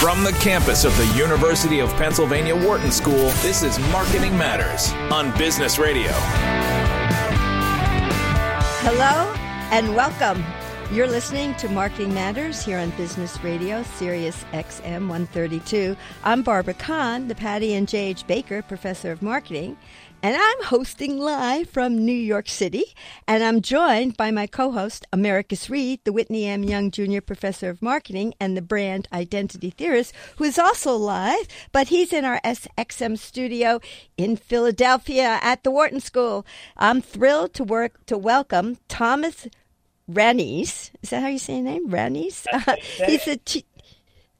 From the campus of the University of Pennsylvania Wharton School, this is Marketing Matters on Business Radio. Hello and welcome. You're listening to Marketing Matters here on Business Radio, Sirius XM 132. I'm Barbara Kahn, the Patty and J.H. Baker Professor of Marketing, and I'm hosting live from New York City. And I'm joined by my co host, Americus Reed, the Whitney M. Young Jr. Professor of Marketing and the brand identity theorist, who is also live, but he's in our SXM studio in Philadelphia at the Wharton School. I'm thrilled to work to welcome Thomas Ranese. Is that how you say your name? Ranese? Uh, he's a chief.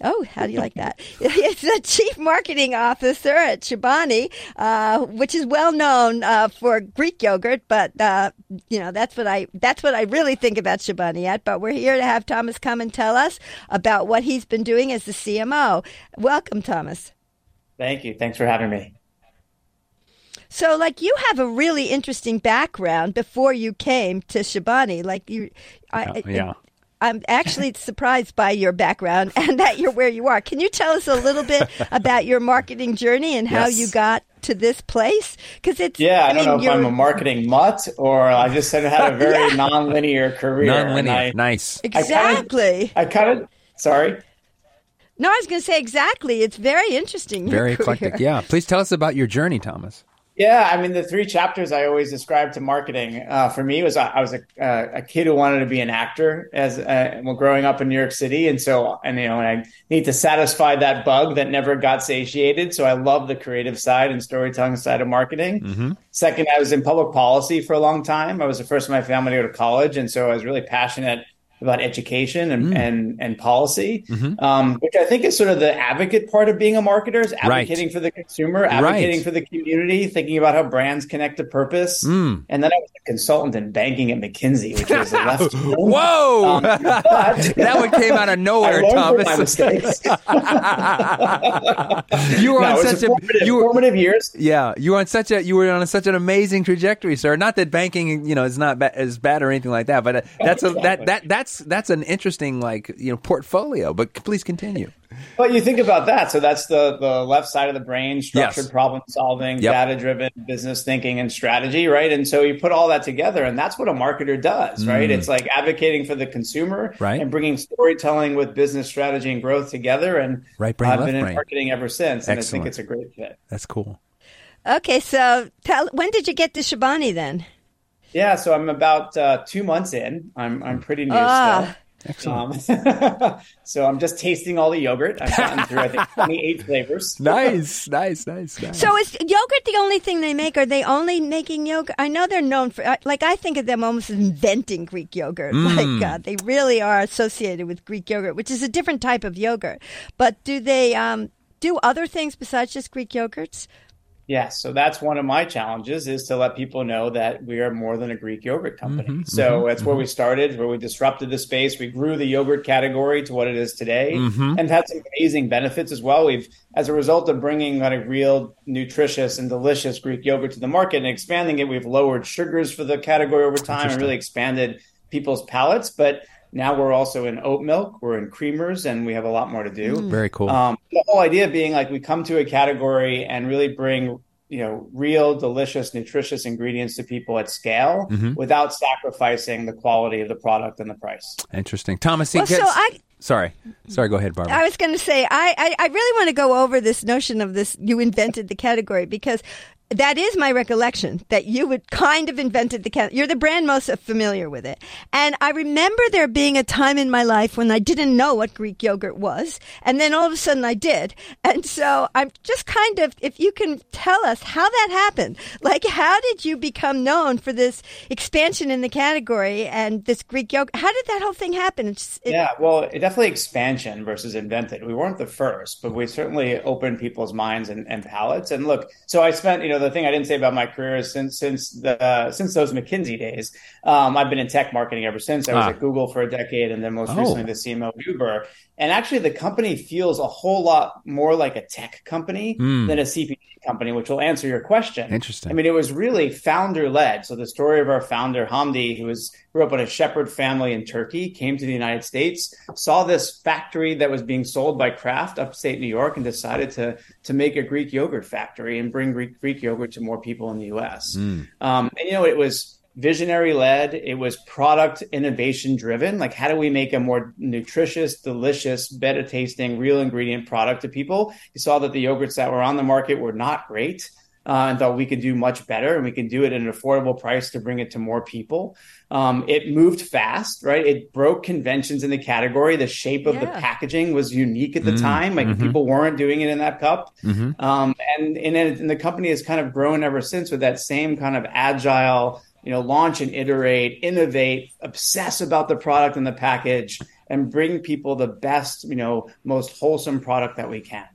Oh, how do you like that? He's the chief marketing officer at Chobani, uh, which is well known uh, for Greek yogurt. But uh, you know that's what I that's what I really think about Chobani at. But we're here to have Thomas come and tell us about what he's been doing as the CMO. Welcome, Thomas. Thank you. Thanks for having me. So, like, you have a really interesting background before you came to Chobani. Like, you, I, yeah. I'm actually surprised by your background and that you're where you are. Can you tell us a little bit about your marketing journey and how Yes. you got to this place? Because it's Yeah, I, don't mean, know if you're- I'm a marketing mutt or I just had had a very non-linear career. and Non-linear. I, nice. exactly. I kind of, sorry. no, I was going to say exactly. It's very interesting. your Very career. eclectic. Yeah. Please tell us about your journey, Thomas. Yeah, I mean, the three chapters I always describe to marketing uh, for me was I, I was a, uh, a kid who wanted to be an actor as uh, well growing up in New York City, and so and you know I need to satisfy that bug that never got satiated. So I love the creative side and storytelling side of marketing. Second, I was in public policy for a long time. I was the first in my family to go to college, and so I was really passionate about education and and, and policy, um, which I think is sort of the advocate part of being a marketer is Right. advocating for the consumer, advocating Right. for the community, thinking about how brands connect to purpose. Mm. And then I was a consultant in banking at McKinsey, which was a left. Whoa! Um, that one came out of nowhere, from my Thomas. mistakes. you were No, on such a formative, you were formative years. yeah you were on such a you were on such an amazing trajectory, sir. Not that banking you know is not ba- is bad or anything like that, but uh, that's a, that that that's that's an interesting like you know portfolio. But please continue. But you think about that. So that's the, the left side of the brain, structured Yes. problem solving, Yep. data driven business thinking and strategy, right? And so you put all that together, and that's what a marketer does, right? It's like advocating for the consumer Mm. Right. and bringing storytelling with business strategy and growth together. And Right brain, I've been in brain. marketing ever since, and I think it's a great fit. That's cool. Okay, so tell when did you get to Chobani then? Yeah, so I'm about uh, two months in. I'm I'm pretty new Ah. still. Excellent. Um, so I'm just tasting all the yogurt. I've gotten through I think 28 flavors. nice, nice, nice, nice. So is yogurt the only thing they make? Are they only making yogurt? I know they're known for, like, I think of them almost as inventing Greek yogurt. Mm. Like, uh, they really are associated with Greek yogurt, which is a different type of yogurt. But do they um, do other things besides just Greek yogurts? Yes, so that's one of my challenges is to let people know that we are more than a Greek yogurt mm-hmm, company. Mm-hmm. so that's where we mm-hmm. started, where we disrupted the space. We grew the yogurt category to what it is today, and had some amazing benefits as well. We've, as a result of bringing kind of real nutritious and delicious Greek yogurt to the market and expanding it, we've lowered sugars for the category over time and really expanded people's palates. But now we're also in oat milk, we're in creamers, and we have a lot more to do. Very cool. Um, the whole idea being like we come to a category and really bring you know real, delicious, nutritious ingredients to people at scale Mm-hmm. without sacrificing the quality of the product and the price. Interesting, Thomas. Well, he so I, sorry, sorry. Go ahead, Barbara. I was going to say, I, I, I really want to go over this notion of this, you invented the category because that is my recollection that you would kind of invented the category. You're the brand most familiar with it. And I remember there being a time in my life when I didn't know what Greek yogurt was. And then all of a sudden I did. And so I'm just kind of, if you can tell us how that happened, like how did you become known for this expansion in the category and this Greek yogurt? How did that whole thing happen? It, Yeah, well, it definitely expansion versus invented. We weren't the first, but we certainly opened people's minds and, and palates. And look, so I spent, you know, the thing I didn't say about my career is since since the uh, since those McKinsey days, um, I've been in tech marketing ever since. I was Ah. at Google for a decade, and then most Oh. recently the CMO of Uber. And actually, the company feels a whole lot more like a tech company mm. than a CPG company, which will answer your question. Interesting. I mean, it was really founder led. So the story of our founder, Hamdi, who was grew up in a shepherd family in Turkey, came to the United States, saw this factory that was being sold by Kraft upstate New York, and decided to to make a Greek yogurt factory and bring Greek, Greek yogurt to more people in the U.S. Mm. Um, and you know, it was visionary led. It was product innovation driven. Like, how do we make a more nutritious, delicious, better tasting, real ingredient product to people? You saw that the yogurts that were on the market were not great. Uh, and thought we could do much better and we can do it at an affordable price to bring it to more people. Um, it moved fast, right? It broke conventions in the category. The shape of yeah. the packaging was unique at the mm-hmm. time. Like mm-hmm. people weren't doing it in that cup. Mm-hmm. Um, and, and, and the company has kind of grown ever since with that same kind of agile, you know, launch and iterate, innovate, obsess about the product and the package, and bring people the best, you know, most wholesome product that we can.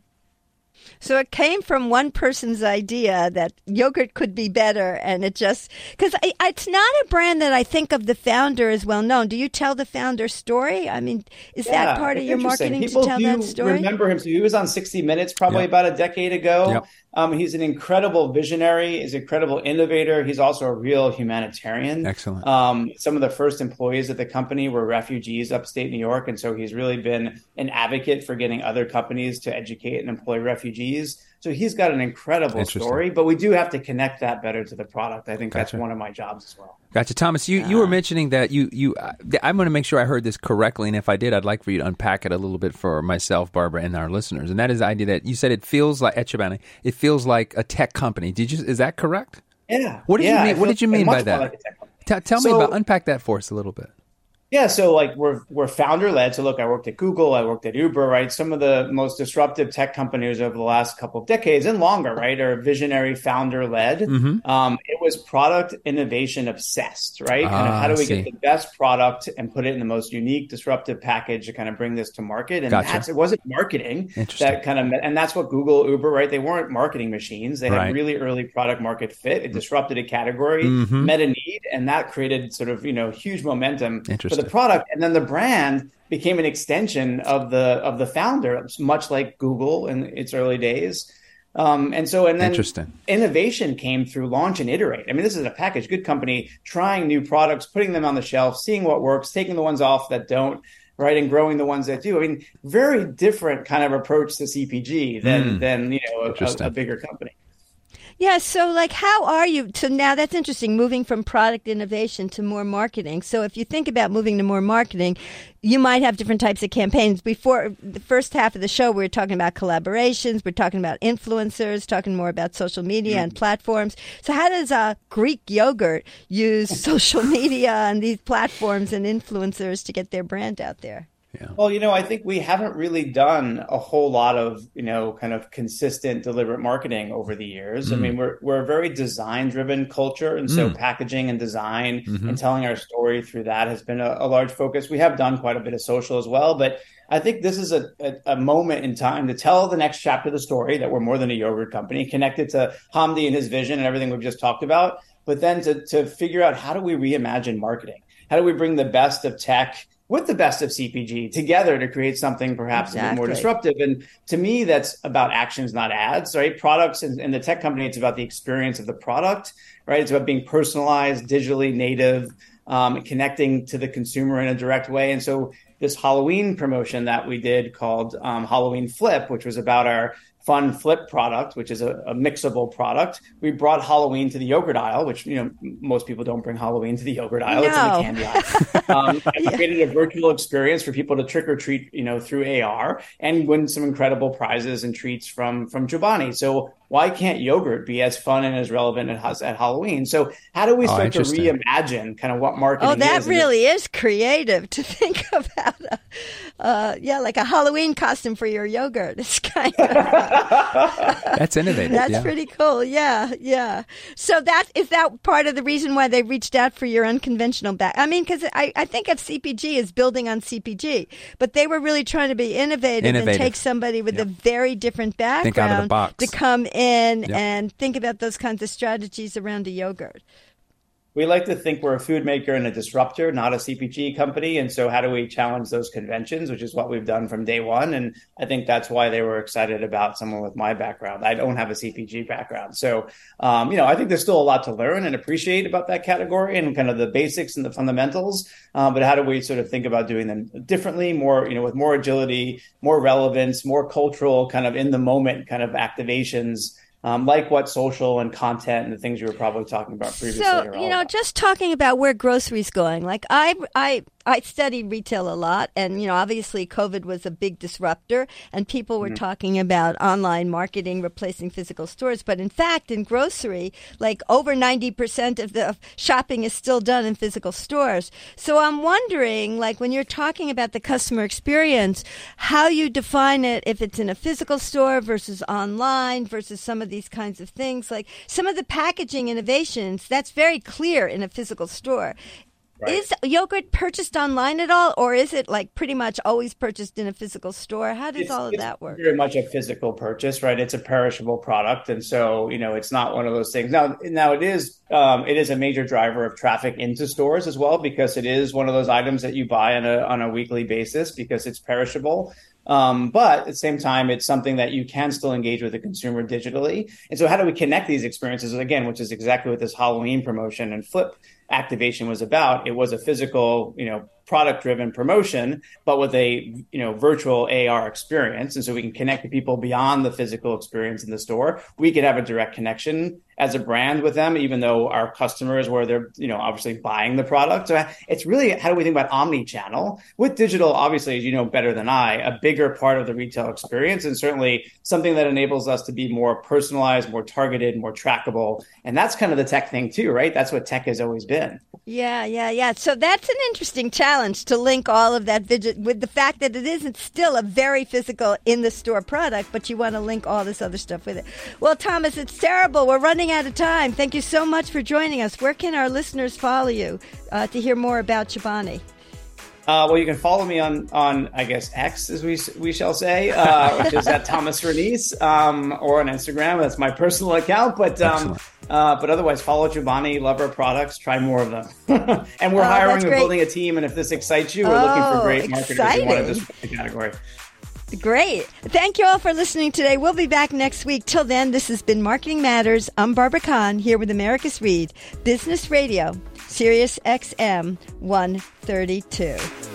So it came from one person's idea that yogurt could be better, and it just because it's not a brand that I think of the founder as well known. Do you tell the founder story? I mean, is yeah, that part of your marketing People to tell do that story? Remember him? So he was on 60 Minutes probably yep. about a decade ago. Yep. Um, he's an incredible visionary. He's an incredible innovator. He's also a real humanitarian. Excellent. Um, some of the first employees at the company were refugees upstate New York, and so he's really been an advocate for getting other companies to educate and employ refugees. So he's got an incredible story, but we do have to connect that better to the product. I think gotcha. that's one of my jobs as well. Gotcha, Thomas. You you were mentioning that you you. Uh, I'm going to make sure I heard this correctly, and if I did, I'd like for you to unpack it a little bit for myself, Barbara, and our listeners. And that is the idea that you said it feels like at Chobani. It feels like a tech company. Did you? Is that correct? Yeah. What did yeah, you mean? What did you mean by that? Like T- tell so, me about unpack that for us a little bit. Yeah, so like we're we're founder led. So look, I worked at Google, I worked at Uber, right? Some of the most disruptive tech companies over the last couple of decades and longer, right, are visionary founder led. Mm-hmm. Um, it was product innovation obsessed, right? Ah, kind of how do we get the best product and put it in the most unique, disruptive package to kind of bring this to market? And gotcha. that's it wasn't marketing that kind of and that's what Google, Uber, right? They weren't marketing machines. They had right. really early product market fit. It disrupted a category, mm-hmm. met a need, and that created sort of you know huge momentum for the product, and then the brand became an extension of the of the founder, much like Google in its early days. Um, and so, and then innovation came through launch and iterate. I mean, this is a package good company trying new products, putting them on the shelf, seeing what works, taking the ones off that don't, right, and growing the ones that do. I mean, very different kind of approach to CPG than mm. than you know a, a, a bigger company. Yeah, so like how are you so now that's interesting moving from product innovation to more marketing. So if you think about moving to more marketing, you might have different types of campaigns. Before the first half of the show we were talking about collaborations, we're talking about influencers, talking more about social media mm-hmm. and platforms. So how does uh, Greek yogurt use social media and these platforms and influencers to get their brand out there? Yeah. Well, you know, I think we haven't really done a whole lot of, you know, kind of consistent, deliberate marketing over the years. Mm. I mean, we're we're a very design driven culture, and so mm. packaging and design mm-hmm. and telling our story through that has been a, a, large focus. We have done quite a bit of social as well, but I think this is a, a, a, moment in time to tell the next chapter of the story that we're more than a yogurt company, connected to Hamdi and his vision and everything we've just talked about. But then to to figure out how do we reimagine marketing? How do we bring the best of tech? With the best of CPG together to create something perhaps exactly. a bit more disruptive. And to me, that's about actions, not ads, right? Products and, and, the tech company, it's about the experience of the product, right? It's about being personalized, digitally native, um, connecting to the consumer in a direct way. And so this Halloween promotion that we did called um, Halloween Flip, which was about our fun flip product, which is a, a, mixable product. We brought Halloween to the yogurt aisle, which you know most people don't bring Halloween to the yogurt aisle; no. it's in the candy aisle. um, yeah. created a virtual experience for people to trick or treat, you know, through AR and win some incredible prizes and treats from from Chobani. So why can't yogurt be as fun and as relevant as at Halloween? So how do we oh, start oh, to reimagine kind of what marketing? Is? Oh, that is really is creative to think about. A, uh, yeah, like a Halloween costume for your yogurt. It's kind of that's innovative. That's yeah. pretty cool. Yeah, yeah. So that is that part of the reason why they reached out for your unconventional back. I mean, because I, I think of CPG as building on CPG, but they were really trying to be innovative, innovative. and take somebody with yep. a very different background to come in yep. and think about those kinds of strategies around a yogurt. We like to think we're a food maker and a disruptor, not a CPG company. And so, how do we challenge those conventions, which is what we've done from day one? And I think that's why they were excited about someone with my background. I don't have a CPG background. So, um, you know, I think there's still a lot to learn and appreciate about that category and kind of the basics and the fundamentals. Um, but how do we sort of think about doing them differently, more, you know, with more agility, more relevance, more cultural, kind of in the moment kind of activations? Um, like what social and content and the things you were probably talking about previously. So you know, just talking about where groceries going. Like I, I I studied retail a lot, and you know, obviously, COVID was a big disruptor, and people were mm-hmm. talking about online marketing replacing physical stores. But in fact, in grocery, like over ninety percent of the shopping is still done in physical stores. So I'm wondering, like, when you're talking about the customer experience, how you define it, if it's in a physical store versus online versus some of these kinds of things, like some of the packaging innovations. That's very clear in a physical store. Right. Is yogurt purchased online at all, or is it like pretty much always purchased in a physical store? How does it's, all of that work? Very much a physical purchase, right? It's a perishable product, and so you know it's not one of those things. Now, now it is um, it is a major driver of traffic into stores as well because it is one of those items that you buy on a on a weekly basis because it's perishable. Um, but at the same time, it's something that you can still engage with the consumer digitally. And so, how do we connect these experiences again, which is exactly what this Halloween promotion and Flip activation was about. It was a physical, you know, product driven promotion, but with a you know virtual AR experience. And so we can connect to people beyond the physical experience in the store. We could have a direct connection as a brand with them, even though our customers where they're, you know, obviously buying the product. So it's really how do we think about omni-channel with digital, obviously, as you know better than I, a bigger part of the retail experience and certainly something that enables us to be more personalized, more targeted, more trackable. And that's kind of the tech thing too, right? That's what tech has always been. Yeah, yeah, yeah. So that's an interesting challenge to link all of that with the fact that it isn't still a very physical in the store product, but you want to link all this other stuff with it. Well, Thomas, it's terrible. We're running running out of time. Thank you so much for joining us. Where can our listeners follow you uh, to hear more about Chobani? Uh, well, you can follow me on on I guess X as we we shall say, uh, which is at Thomas Ranese, um, or on Instagram. That's my personal account. But um, uh, but otherwise, follow Chobani, love our products, try more of them. and we're oh, hiring, we're building a team. And if this excites you, we're oh, looking for great marketers exciting. who want to disrupt the category. Great. Thank you all for listening today. We'll be back next week. Till then, this has been Marketing Matters. I'm Barbara Kahn here with Americus Reed, Business Radio, Sirius XM 132.